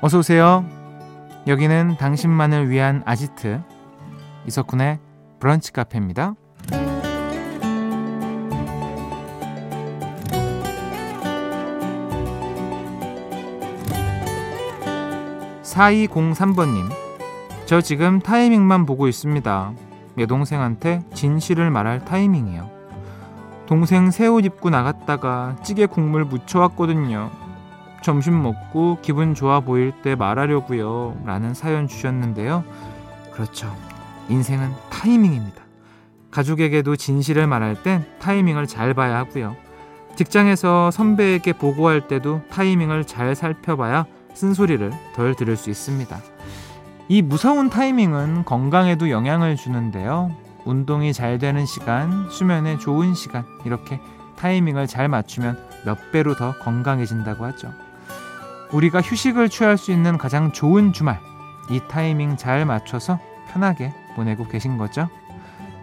어서 오세요. 여기는 당신만을 위한 아지트 이석훈의 브런치 카페입니다. 4203번님, 저 지금 타이밍만 보고 있습니다. 여동생한테 진실을 말할 타이밍이요. 동생 새 옷 입고 나갔다가 찌개 국물 묻혀왔거든요. 점심 먹고 기분 좋아 보일 때 말하려고요. 라는 사연 주셨는데요. 그렇죠. 인생은 타이밍입니다. 가족에게도 진실을 말할 땐 타이밍을 잘 봐야 하고요. 직장에서 선배에게 보고할 때도 타이밍을 잘 살펴봐야 쓴소리를 덜 들을 수 있습니다. 이 무서운 타이밍은 건강에도 영향을 주는데요. 운동이 잘 되는 시간, 수면에 좋은 시간, 이렇게 타이밍을 잘 맞추면 몇 배로 더 건강해진다고 하죠. 우리가 휴식을 취할 수 있는 가장 좋은 주말, 이 타이밍 잘 맞춰서 편하게 보내고 계신 거죠?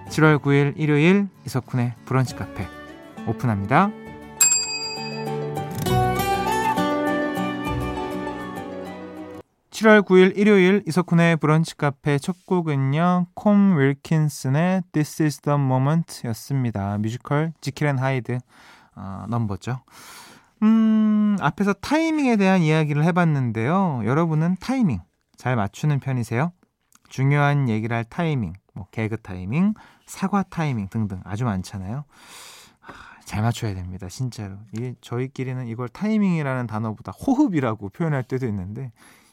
7월 9일 일요일 이석훈의 브런치 카페 오픈합니다. 7월 9일 일요일 이석훈의 브런치 카페 첫 곡은요. 콤 윌킨슨의 This is the moment 였습니다. 뮤지컬 지킬 앤 하이드 어, 넘버죠. 음, 앞에서 타이밍에 대한 이야기를 해봤는데요. 여러분은 타이밍 잘 맞추는 편이세요? 중요한 얘기를 할 타이밍, 뭐 개그 타이밍, 사과 타이밍 등등 아주 많잖아요. 잘 맞춰야 됩니다, 진짜로. 이 저희끼리는 이걸 타이밍이라는 단어보다 호흡이라고 표현할 때도 있는데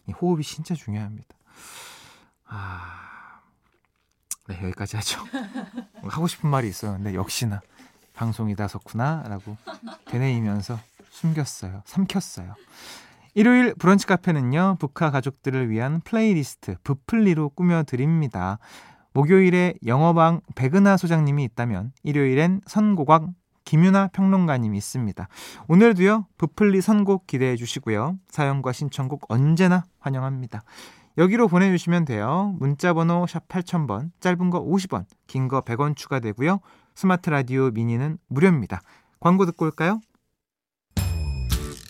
이 호흡이 진짜 중요합니다. 아, 네 여기까지 하죠. 하고 싶은 말이 있었는데 역시나 방송이 다 샀구나라고 되뇌이면서 숨겼어요, 삼켰어요. 일요일 브런치 카페는요, 브카 가족들을 위한 플레이리스트 부플리로 꾸며 드립니다. 목요일에 영화방 백은하 소장님이 있다면 일요일엔 선곡왕 김윤하 평론가님이 있습니다. 오늘도요, 브플리 선곡 기대해 주시고요. 사연과 신청곡 언제나 환영합니다. 여기로 보내주시면 돼요. 문자번호 샵 8000번, 짧은 거 50원, 긴 거 100원 추가되고요. 스마트 라디오 미니는 무료입니다. 광고 듣고 올까요?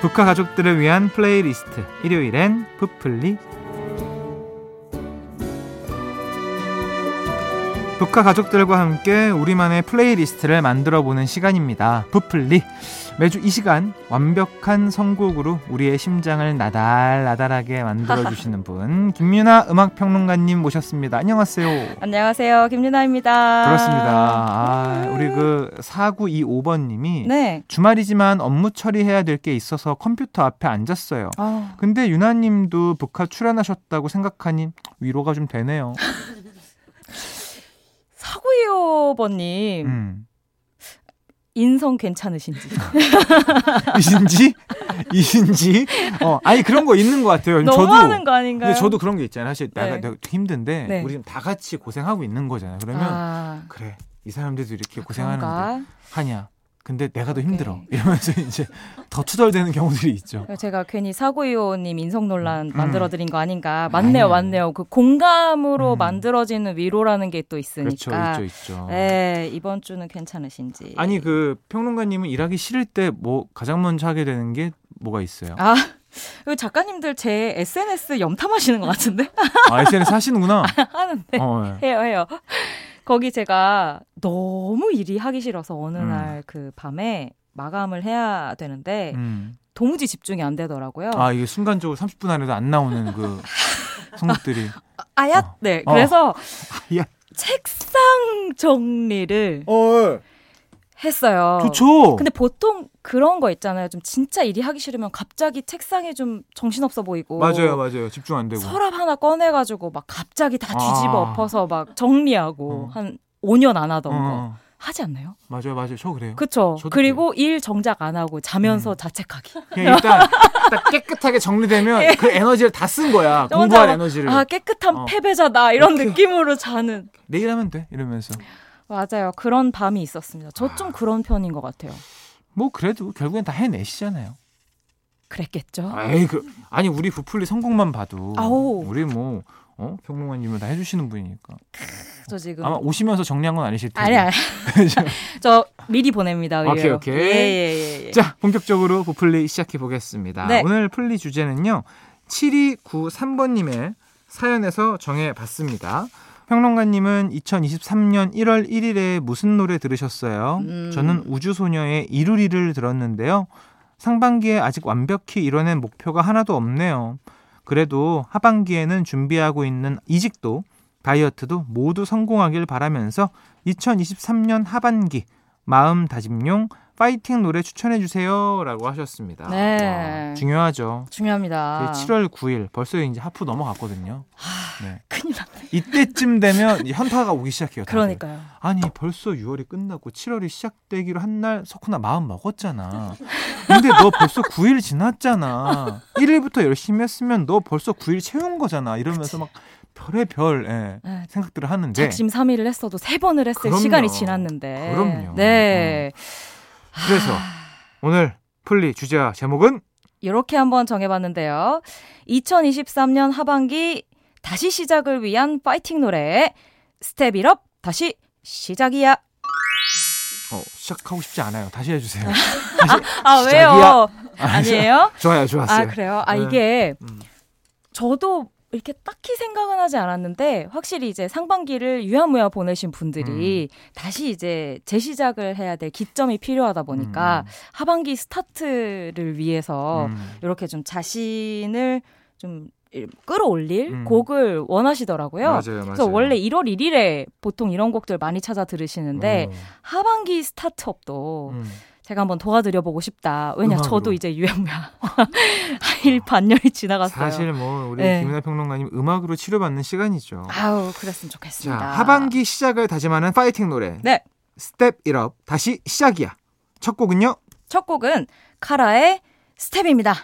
브카 가족들을 위한 플레이리스트. 일요일엔 브플리 브카 가족들과 함께 우리만의 playlist를 만들어 보는 시간입니다. 브플리 매주 이 시간 완벽한 선곡으로 우리의 심장을 나달나달하게 만들어 주시는 분 김윤하 음악 평론가님 모셨습니다. 안녕하세요. 안녕하세요. 김윤하입니다. 그렇습니다. 아, 우리 그 4925번 님이 네. 주말이지만 업무 처리해야 될 게 있어서 컴퓨터 앞에 앉았어요. 아. 근데 윤하님도 브카 출연하셨다고 생각하니 위로가 좀 되네요. 4925번님. 음. 인성 괜찮으신지. 이신지? 이신지? 어, 아니 그런 거 있는 것 같아요. 너무하는 거 아닌가요? 저도 그런 게 있잖아요. 사실 네. 내가, 내가 힘든데 네. 우리 다 같이 고생하고 있는 거잖아요. 그러면 아. 그래 이 사람들도 이렇게 고생하는데 그런가? 하냐? 근데 내가 더 힘들어 네. 이러면서 이제 더 투덜대는 경우들이 있죠. 제가 괜히 사고이호님 인성 논란 음. 만들어드린 거 아닌가? 맞네요, 아니요. 맞네요. 그 공감으로 음. 만들어지는 위로라는 게 또 있으니까. 그렇죠, 있죠, 있죠. 네, 이번 주는 괜찮으신지. 아니 그 평론가님은 일하기 싫을 때 뭐 가장 먼저 하게 되는 게 뭐가 있어요? 아. 그 작가님들 제 SNS 염탐하시는 것 같은데? 아, SNS 하시는구나? 하는데. 어, 네. 해요, 해요. 거기 제가 너무 일이 하기 싫어서 어느 음. 날그 밤에 마감을 해야 되는데 음. 도무지 집중이 안 되더라고요. 아 이게 순간적으로 30분 안에도 안 나오는 그 성목들이. 아야? 어. 네. 그래서 어. 책상 정리를 어. 했어요. 좋죠. 근데 보통 그런 거 있잖아요. 좀 진짜 일이 하기 싫으면 갑자기 책상에 좀 정신없어 보이고. 맞아요, 맞아요. 집중 안 되고. 서랍 하나 꺼내가지고 막 갑자기 다 뒤집어 아. 엎어서 막 정리하고 어. 한 5년 안 하던 어. 거. 하지 않나요? 맞아요, 맞아요. 저 그래요. 그렇죠. 그리고 그래요. 일 정작 안 하고 자면서 음. 자책하기. 일단, 일단 깨끗하게 정리되면 예. 그 에너지를 다 쓴 거야. 공부할 에너지를. 아 깨끗한 어. 패배자다 이런 이렇게. 느낌으로 자는. 내일 하면 돼 이러면서. 맞아요. 그런 밤이 있었습니다. 저좀 아. 그런 편인 것 같아요. 뭐 그래도 결국엔 다 해내시잖아요. 그랬겠죠. 에이, 그, 아니 우리 부풀리 성공만 봐도 아오. 우리 뭐 어? 평론가님은 다 해주시는 분이니까. 저 지금 아마 오시면서 정리한 건 아니실 텐데. 아니 아니. 저 미리 보냅니다. 의뢰. 오케이 오케이. 예, 예, 예, 자 본격적으로 부풀리 시작해 보겠습니다. 네. 오늘 풀리 주제는요. 7293번님의 사연에서 정해봤습니다. 평론가님은 2023년 1월 1일에 무슨 노래 들으셨어요? 음. 저는 우주소녀의 이루리를 들었는데요. 상반기에 아직 완벽히 이뤄낸 목표가 하나도 없네요. 그래도 하반기에는 준비하고 있는 이직도, 다이어트도 모두 성공하길 바라면서 2023년 하반기 마음다짐용 파이팅 노래 추천해 주세요라고 하셨습니다. 네. 와, 중요하죠. 중요합니다. 7월 9일 벌써 이제 하프 넘어갔거든요. 하, 네. 큰일 났네. 이때쯤 되면 현타가 오기 시작해요. 다들. 그러니까요. 아니 벌써 6월이 끝나고 7월이 시작되기로 한 날 석훈아 마음 먹었잖아. 근데 너 벌써 9일 지났잖아. 1일부터 열심히 했으면 너 벌써 9일 채운 거잖아. 이러면서 그치. 막 별의 별 예, 네. 생각들을 하는데 작심 3일을 했어도 세 번을 했을 그럼요. 시간이 지났는데 그럼요. 네. 어. 그래서 오늘 플리 주제와 제목은 이렇게 한번 정해봤는데요. 2023년 하반기 다시 시작을 위한 파이팅 노래 Step it up 다시 시작이야. 어, 시작하고 싶지 않아요. 다시 해주세요. 다시 아, 아 왜요? 아니에요? 좋아요, 좋았어요. 아 그래요? 아 네. 이게 음. 저도 이렇게 딱히 생각은 하지 않았는데 확실히 이제 상반기를 유야무야 보내신 분들이 음. 다시 이제 재시작을 해야 될 기점이 필요하다 보니까 음. 하반기 스타트를 위해서 음. 이렇게 좀 자신을 좀 끌어올릴 음. 곡을 원하시더라고요. 맞아요, 맞아요. 그래서 원래 1월 1일에 보통 이런 곡들 많이 찾아 들으시는데 오. 하반기 스타트업도 음. 제가 한번 도와드려 보고 싶다. 왜냐 음악으로. 저도 이제 유야무야 일 반년이 지나갔어요. 사실 뭐 우리 네. 김윤하 평론가님 음악으로 치료받는 시간이죠. 아우 그랬으면 좋겠습니다. 자, 하반기 시작을 다짐하는 파이팅 노래. 네. Step it up 다시 시작이야. 첫 곡은요? 첫 곡은 카라의 스텝입니다.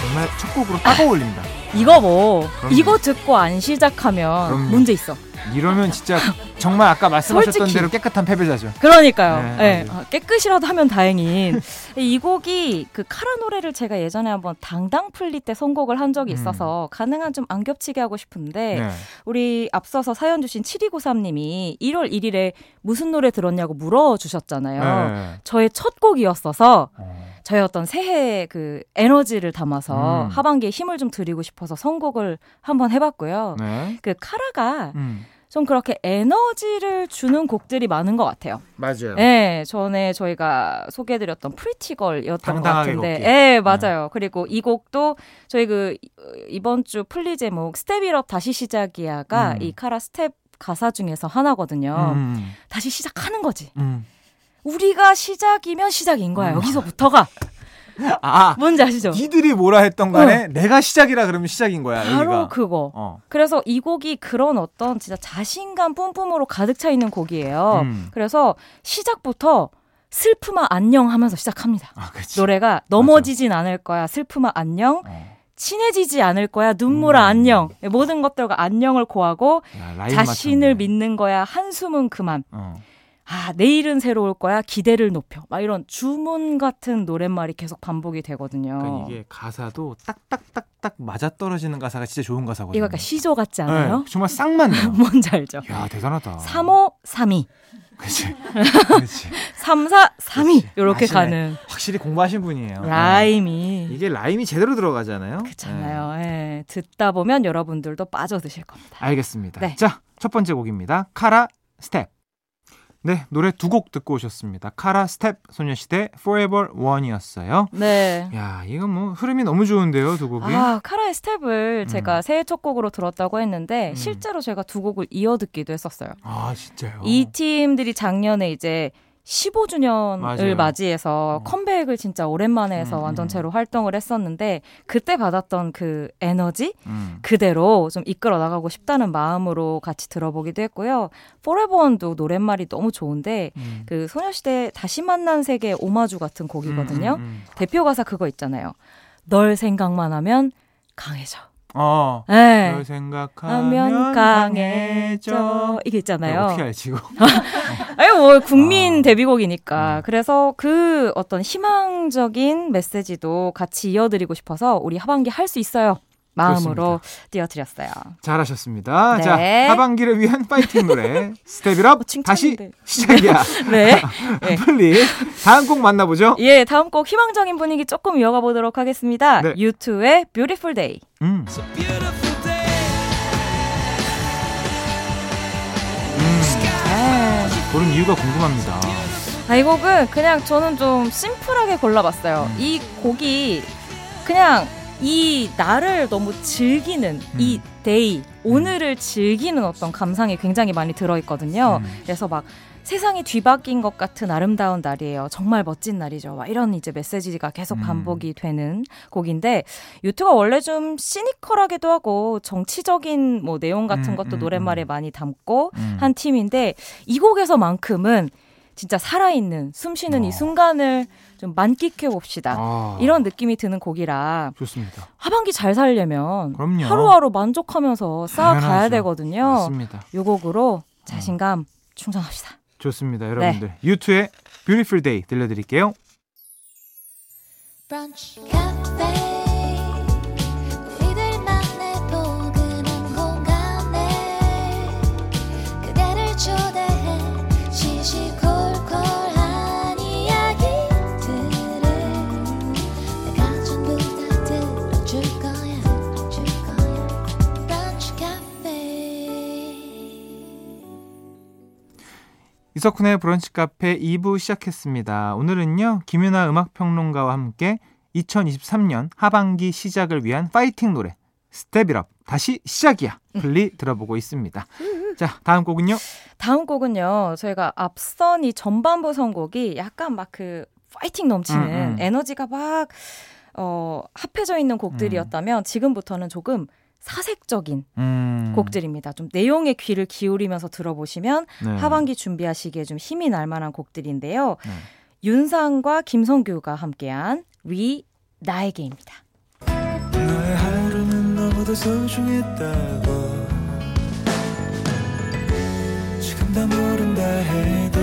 정말 첫 곡으로 딱 어울린다. 이거 뭐 그럼요. 이거 듣고 안 시작하면 그럼요. 문제 있어. 이러면 진짜 정말 아까 말씀하셨던 대로 깨끗한 패배자죠. 그러니까요. 네, 네. 아, 깨끗이라도 하면 다행인. 이 곡이 그 카라 노래를 제가 예전에 한번 당당 풀리 때 선곡을 한 적이 음. 있어서 음. 가능한 좀 안 겹치게 하고 싶은데 네. 우리 앞서서 사연 주신 7293님이 1월 1일에 무슨 노래 들었냐고 물어주셨잖아요. 네. 저의 첫 곡이었어서 어. 저의 어떤 새해 그 에너지를 담아서 음. 하반기에 힘을 좀 드리고 싶어서 선곡을 한번 해봤고요. 네. 그 카라가 음. 좀 그렇게 에너지를 주는 곡들이 많은 것 같아요. 맞아요. 네, 전에 저희가 소개해드렸던 Pretty Girl이었던 것 같은데, 네, 맞아요. 네. 그리고 이 곡도 저희 그 이번 주 플리 제목 Step it up 다시 시작이야가 음. 이 카라 스텝 가사 중에서 하나거든요. 음. 다시 시작하는 거지. 음. 우리가 시작이면 시작인 거야. 음. 여기서부터가. 아, 뭔지 아시죠? 니들이 뭐라 했던 간에 어. 내가 시작이라 그러면 시작인 거야. 바로 여기가. 그거. 어. 그래서 이 곡이 그런 어떤 진짜 자신감 뿜뿜으로 가득 차 있는 곡이에요. 음. 그래서 시작부터 슬프마 안녕 하면서 시작합니다. 아, 노래가 넘어지진 맞아. 않을 거야. 슬프마 안녕. 어. 친해지지 않을 거야. 눈물아 음. 안녕. 모든 것들과 안녕을 고하고 야, 자신을 맞췄네. 믿는 거야. 한숨은 그만. 어. 아, 내일은 새로울 거야. 기대를 높여. 막 이런 주문 같은 노랫말이 계속 반복이 되거든요. 그러니까 이게 가사도 딱딱딱딱 맞아 떨어지는 가사가 진짜 좋은 가사거든요. 이거 약간 시조 같지 않아요? 네, 정말 싹 맞네요. 뭔지 알죠? 야, 대단하다. 3532. 그렇지. 그렇지. 3432 이렇게 가는 확실히 공부하신 분이에요. rhyme이 네. 이게 rhyme이 제대로 들어가잖아요. 그렇잖아요. 네. 네. 듣다 보면 여러분들도 빠져드실 겁니다. 알겠습니다. 네. 자, 첫 번째 곡입니다. 카라 스텝. 네, 노래 두 곡 듣고 오셨습니다. 카라 스텝 소녀시대 Forever One이었어요. 네. 야, 이거 뭐 흐름이 너무 좋은데요, 두 곡이. 아, 카라의 스텝을 음. 제가 새해 첫 곡으로 들었다고 했는데 음. 실제로 제가 두 곡을 이어 듣기도 했었어요. 아, 진짜요? 이 팀들이 작년에 이제 15주년을 맞아요. 맞이해서 어. 컴백을 진짜 오랜만에 해서 음, 완전체로 음. 활동을 했었는데 그때 받았던 그 에너지 음. 그대로 좀 이끌어 나가고 싶다는 마음으로 같이 들어보기도 했고요. Forever One도 노랫말이 너무 좋은데 음. 그 소녀시대 다시 만난 세계 오마주 같은 곡이거든요. 음, 음, 대표 가사 그거 있잖아요. 널 생각만 하면 강해져. 어. 네. 널 생각하면 강해져. 이게 있잖아요. 어떻게 알지 이거? 아니 뭐 국민 어. 데뷔곡이니까. 음. 그래서 그 어떤 희망적인 메시지도 같이 이어드리고 싶어서 우리 하반기 할 수 있어요. 마음으로 띄워드렸어요. 잘하셨습니다. 네. 자, 하반기를 위한 파이팅 노래 Step it up 어, 다시 시작이야. 네. 네. 플리 다음 곡 만나보죠. 예, 다음 곡 희망적인 분위기 조금 이어가 보도록 하겠습니다. 네. U2의 Beautiful Day. 음. 음. 고른 이유가 궁금합니다. 아, 이 곡은 그냥 저는 좀 심플하게 골라봤어요. 음. 이 곡이 그냥 이 날을 너무 즐기는 음. 이 day 오늘을 즐기는 어떤 감상이 굉장히 많이 들어있거든요. 음. 그래서 막 세상이 뒤바뀐 것 같은 아름다운 날이에요. 정말 멋진 날이죠. 막 이런 이제 메시지가 계속 음. 반복이 되는 곡인데 유튜가 원래 좀 시니컬하기도 하고 정치적인 뭐 내용 같은 음, 것도 음, 노랫말에 음. 많이 담고 한 팀인데 이 곡에서만큼은 진짜 살아있는 숨 쉬는 어. 이 순간을 좀 만끽해 봅시다. 아. 이런 느낌이 드는 곡이라 좋습니다. 하반기 잘 살려면 그럼요. 하루하루 만족하면서 쌓아가야 되거든요. 맞습니다. 요 곡으로 자신감 어. 충전합시다. 좋습니다. 여러분들 네. 유투의 Beautiful Day 들려드릴게요. 이석훈의 브런치 카페 2부 시작했습니다. 오늘은요, 김윤하 음악평론가와 함께 2023년 하반기 시작을 위한 파이팅 노래, Step it up 다시 시작이야. 플리 들어보고 있습니다. 자, 다음 곡은요? 다음 곡은요, 저희가 앞선 이 전반부 선곡이 약간 막 그 파이팅 넘치는 음, 음. 에너지가 막, 어, 합해져 있는 곡들이었다면 음. 지금부터는 조금 사색적인 음. 곡들입니다. 좀 내용에 귀를 기울이면서 들어보시면 네. 하반기 준비하시기에 좀 힘이 날 만한 곡들인데요. 네. 윤상과 김성규가 함께한 위 나에게입니다. 너의 하루는 너보다 소중했다고 지금 다 모른다 해도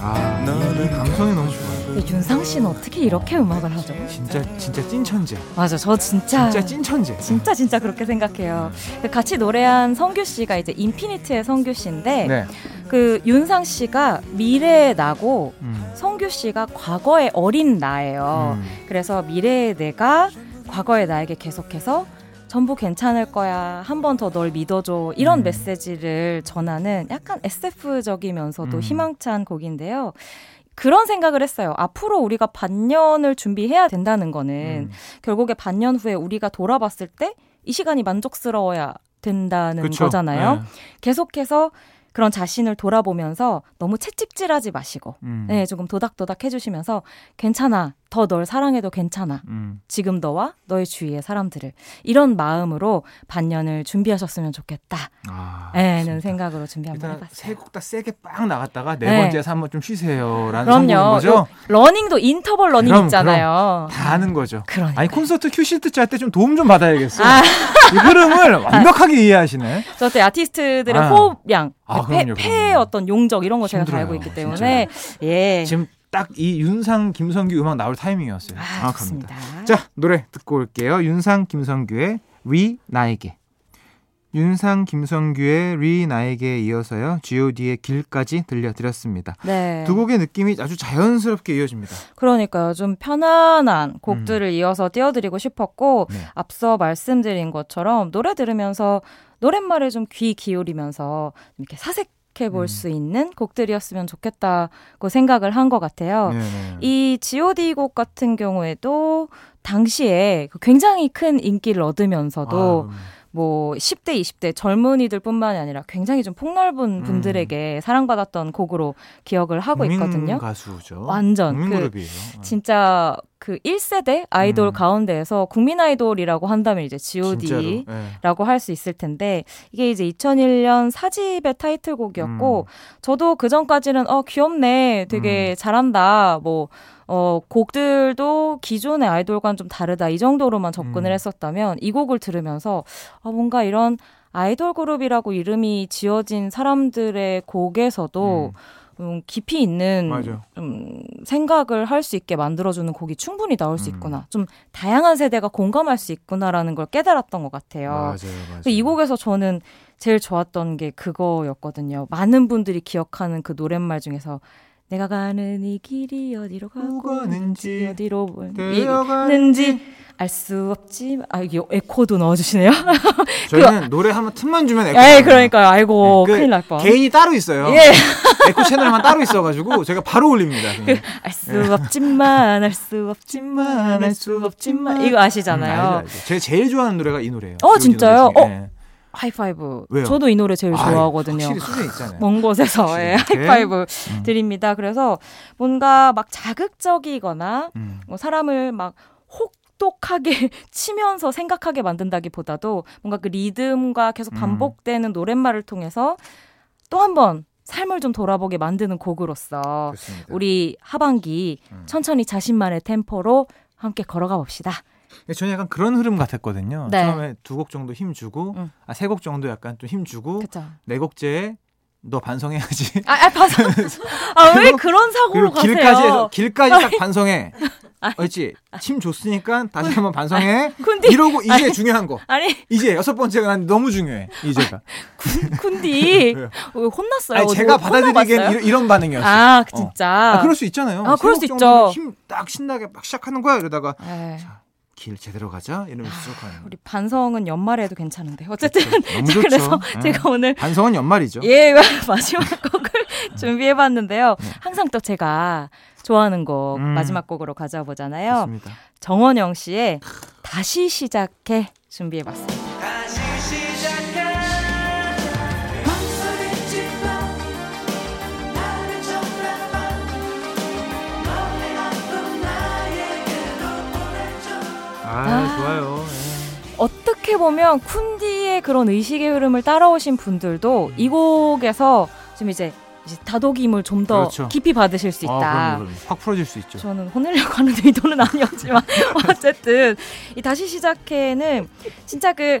아, 너는 감성이 너무 좋아. 윤상 씨는 어떻게 이렇게 음악을 하죠? 진짜 진짜 찐천재. 맞아, 저 진짜 진짜 찐천재. 진짜 진짜 그렇게 생각해요. 같이 노래한 성규 씨가 이제 인피니트의 성규 씨인데 네. 그 윤상 씨가 미래의 나고 음. 성규 씨가 과거의 어린 나예요. 음. 그래서 미래의 내가 과거의 나에게 계속해서 전부 괜찮을 거야. 한 번 더 널 믿어줘. 이런 음. 메시지를 전하는 약간 SF적이면서도 음. 희망찬 곡인데요. 그런 생각을 했어요. 앞으로 우리가 반년을 준비해야 된다는 거는 음. 결국에 반년 후에 우리가 돌아봤을 때 이 시간이 만족스러워야 된다는 그쵸? 거잖아요. 네. 계속해서 그런 자신을 돌아보면서 너무 채찍질하지 마시고, 음. 네, 조금 도닥도닥 해주시면서 괜찮아. 더 널 사랑해도 괜찮아. 음. 지금 너와 너의 주위의 사람들을 이런 마음으로 반년을 준비하셨으면 좋겠다. 아, 는 생각으로 준비 한번 해봤어요. 세곡 다 세게 빵 나갔다가 네, 네. 번째에서 한번 좀 쉬세요라는 그럼요. 거죠. 러닝도 인터벌 러닝 그럼, 있잖아요. 그럼 다 하는 거죠. 그러니까. 아니 콘서트 큐시트 짤 때 좀 도움 좀 받아야겠어. 아. 이 흐름을 완벽하게 이해하시네. 저때 아티스트들의 아. 호흡량, 아, 폐, 폐의 어떤 용적 이런 거 제가 다 알고 있기 때문에 예. 지금 딱 이 윤상 김성규 음악 나올 타이밍이었어요. 아, 정확합니다. 좋습니다. 자 노래 듣고 올게요. 윤상 김성규의 위 나에게. 윤상 김성규의 리 나에게 이어서요. G.O.D의 길까지 들려드렸습니다. 네. 두 곡의 느낌이 아주 자연스럽게 이어집니다. 그러니까요. 좀 편안한 곡들을 음. 이어서 띄워드리고 싶었고 네. 앞서 말씀드린 것처럼 노래 들으면서 노랫말에 좀귀 기울이면서 이렇게 사색 생각해 볼수 음. 있는 곡들이었으면 좋겠다고 생각을 한 것 같아요. 네네. 이 G.O.D 곡 같은 경우에도 당시에 그 굉장히 큰 인기를 얻으면서도 아, 음. 뭐 10대, 20대 젊은이들뿐만이 아니라 굉장히 좀 폭넓은 음. 분들에게 음. 사랑받았던 곡으로 기억을 하고 있거든요. 가수죠. 완전 그 그룹이에요. 어. 진짜 그 1세대 아이돌 음. 가운데에서 국민 아이돌이라고 한다면 이제 G.O.D라고 네. 할수 있을 텐데 이게 이제 2001년 사집의 타이틀곡이었고 음. 저도 그 전까지는 어 귀엽네, 되게 음. 잘한다, 뭐 어, 곡들도 기존의 아이돌과는 좀 다르다 이 정도로만 접근을 음. 했었다면 이 곡을 들으면서 아, 뭔가 이런 아이돌 그룹이라고 이름이 지어진 사람들의 곡에서도 음. 음, 깊이 있는 좀 생각을 할 수 있게 만들어주는 곡이 충분히 나올 수 음. 있구나. 좀 다양한 세대가 공감할 수 있구나라는 걸 깨달았던 것 같아요. 맞아요, 맞아요. 이 곡에서 저는 제일 좋았던 게 그거였거든요. 많은 분들이 기억하는 그 노랫말 중에서 내가 가는 이 길이 어디로 가고 가는지 어디로 가는지 알 수 없지만 아 이게 에코도 넣어주시네요. 저희는 그, 노래 한번 틈만 주면 에코. 에 그러니까요. 아이고 네, 그 큰일 날 뻔. 개인이 따로 있어요. 예. 에코 채널만 따로 있어가지고 제가 바로 올립니다. 그, 알수 예. 없지만 알 수 없지만 알 수 없지만 이거 아시잖아요. 음, 알죠, 알죠. 제가 제일 좋아하는 노래가 이 노래예요. 어 진짜요? 어. 네. 하이파이브. 왜요? 저도 이 노래 제일 좋아하거든요. 확실히 수준 있잖아요. 먼 곳에서 예, 하이파이브 음. 드립니다. 그래서 뭔가 막 자극적이거나 음. 뭐 사람을 막 혹독하게 치면서 생각하게 만든다기보다도 뭔가 그 리듬과 계속 음. 반복되는 음. 노랫말을 통해서 또 한 번 삶을 좀 돌아보게 만드는 곡으로서 그렇습니다. 우리 하반기 음. 천천히 자신만의 템포로 함께 걸어가 봅시다. 저는 약간 그런 흐름 같았거든요. 네. 처음에 두 곡 정도 힘 주고, 응. 아, 세 곡 정도 약간 좀 힘 주고, 네 곡째에 너 반성해야지. 아, 아 반성. 아, 왜 그런 사고로 가세요? 길까지, 길까지 딱 반성해. 그렇지. 침 줬으니까 다시 한번 반성해. 쿤디. 이러고 이제 아니, 중요한 거. 아니. 이제 여섯 번째가 난 너무 중요해. 이제가. 쿤, 디 혼났어요. 아니, 제가 받아들이기엔 이런, 이런 반응이었어. 아, 진짜. 어. 아, 그럴 수 있잖아요. 아, 그럴 수 있죠. 힘 딱 신나게 막 시작하는 거야. 이러다가. 자, 길 제대로 가자 이러면서 쭉 가는 우리 반성은 연말에 해도 괜찮은데 어쨌든 그렇죠. 그래서 네. 제가 오늘 반성은 연말이죠. 예 마지막 곡을 준비해봤는데요. 네. 항상 또 제가 좋아하는 곡 음. 마지막 곡으로 가져와 보잖아요. 정원영 씨의 다시 시작해 준비해봤습니다. 어떻게 보면 쿤디의 그런 의식의 흐름을 따라오신 분들도 이 곡에서 좀 이제 다독임을 좀더 그렇죠. 깊이 받으실 수 아, 있다. 아, 그럼요, 그럼요. 확 풀어질 수 있죠. 저는 혼내려고 하는 의도는 아니었지만 어쨌든 이 다시 시작해는 진짜 그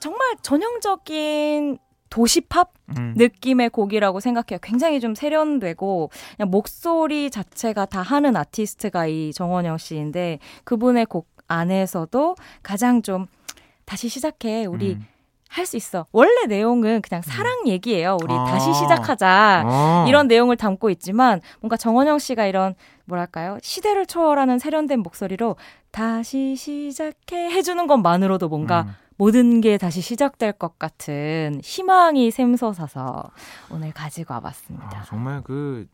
정말 전형적인 도시팝 음. 느낌의 곡이라고 생각해요. 굉장히 좀 세련되고 그냥 목소리 자체가 다 하는 아티스트가 이 정원영 씨인데 그분의 곡 안에서도 가장 좀 다시 시작해 우리 음. 할수 있어. 원래 내용은 그냥 음. 사랑 얘기예요. 우리 아~ 다시 시작하자. 아~ 이런 내용을 담고 있지만 뭔가 정원영 씨가 이런 뭐랄까요? 시대를 초월하는 세련된 목소리로 다시 시작해 해주는 것만으로도 뭔가 음. 모든 게 다시 시작될 것 같은 희망이 샘솟아서 오늘 가지고 와봤습니다. 아, 정말 그,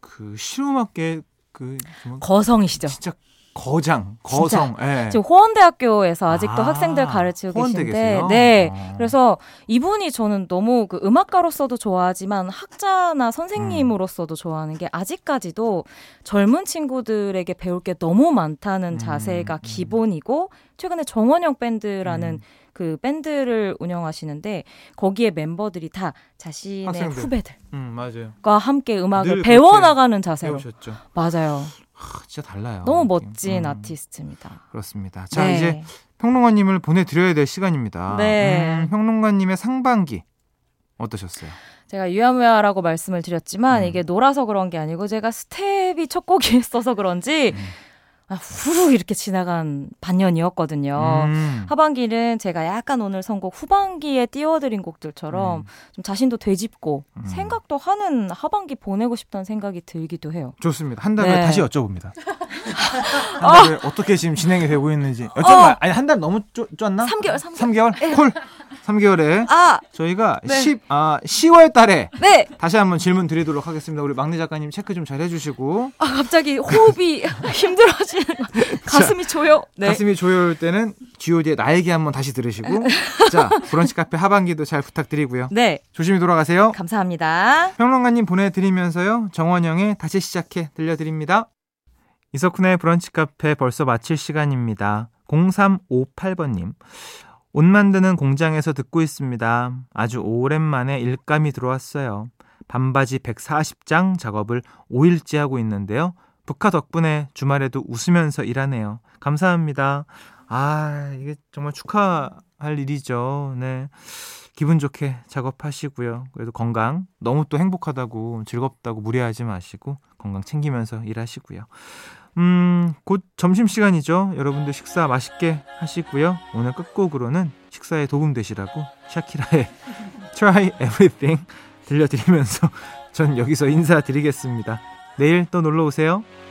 그 실험학계 그 거성이시죠. 진짜 거장, 거성. 예. 지금 호원대학교에서 아직도 아, 학생들 가르치고 계신데, 계세요? 네. 아. 그래서 이분이 저는 너무 그 음악가로서도 좋아하지만 학자나 선생님으로서도 좋아하는 게 아직까지도 젊은 친구들에게 배울 게 너무 많다는 음, 자세가 음. 기본이고 최근에 정원영 밴드라는 음. 그 밴드를 운영하시는데 거기에 멤버들이 다 자신의 학생들. 후배들과 음, 함께 음악을 배워나가는 자세로 배우셨죠. 맞아요. 진짜 달라요. 너무 멋진 음. 아티스트입니다. 그렇습니다. 자 네. 이제 평론가님을 보내드려야 될 시간입니다. 네. 음, 평론가님의 상반기 어떠셨어요? 제가 유야무야라고 말씀을 드렸지만 음. 이게 놀아서 그런 게 아니고 제가 스텝이 첫 곡이었어서 그런지 음. 아, 후루 이렇게 지나간 반년이었거든요. 음. 하반기는 제가 약간 오늘 선곡 후반기에 띄워드린 곡들처럼 음. 좀 자신도 되짚고 음. 생각도 하는 하반기 보내고 싶다는 생각이 들기도 해요. 좋습니다. 한 달에 네. 다시 여쭤봅니다. 한 달에 어. 떻게 지금 진행이 되고 있는지. 여쭤봐. 어. 아니 한 달 너무 쪼, 쪘나? 3개월, 3개월. 3개월? 콜. 3개월에 아! 저희가 네. 10, 아, 10월 달에 네. 다시 한번 질문 드리도록 하겠습니다. 우리 막내 작가님 체크 좀 잘 해주시고. 아, 갑자기 호흡이 힘들어지는 가슴이 조여. 네. 가슴이 조여올 때는 G.O.D의 나에게 한번 다시 들으시고. 자, 브런치 카페 하반기도 잘 부탁드리고요. 네. 조심히 돌아가세요. 감사합니다. 평론가님 보내드리면서요. 정원영의 다시 시작해 들려드립니다. 이석훈의 브런치 카페 벌써 마칠 시간입니다. 0358번님. 옷 만드는 공장에서 듣고 있습니다. 아주 오랜만에 일감이 들어왔어요. 반바지 140장 작업을 5일째 하고 있는데요. 북카 덕분에 주말에도 웃으면서 일하네요. 감사합니다. 아, 이게 정말 축하할 일이죠. 네. 기분 좋게 작업하시고요. 그래도 건강 너무 또 행복하다고 즐겁다고 무리하지 마시고 건강 챙기면서 일하시고요. 음, 곧 점심시간이죠. 여러분들 식사 맛있게 하시고요. 오늘 끝곡으로는 식사에 도움되시라고 샤키라의 Try Everything 들려드리면서 전 여기서 인사드리겠습니다. 내일 또 놀러 오세요.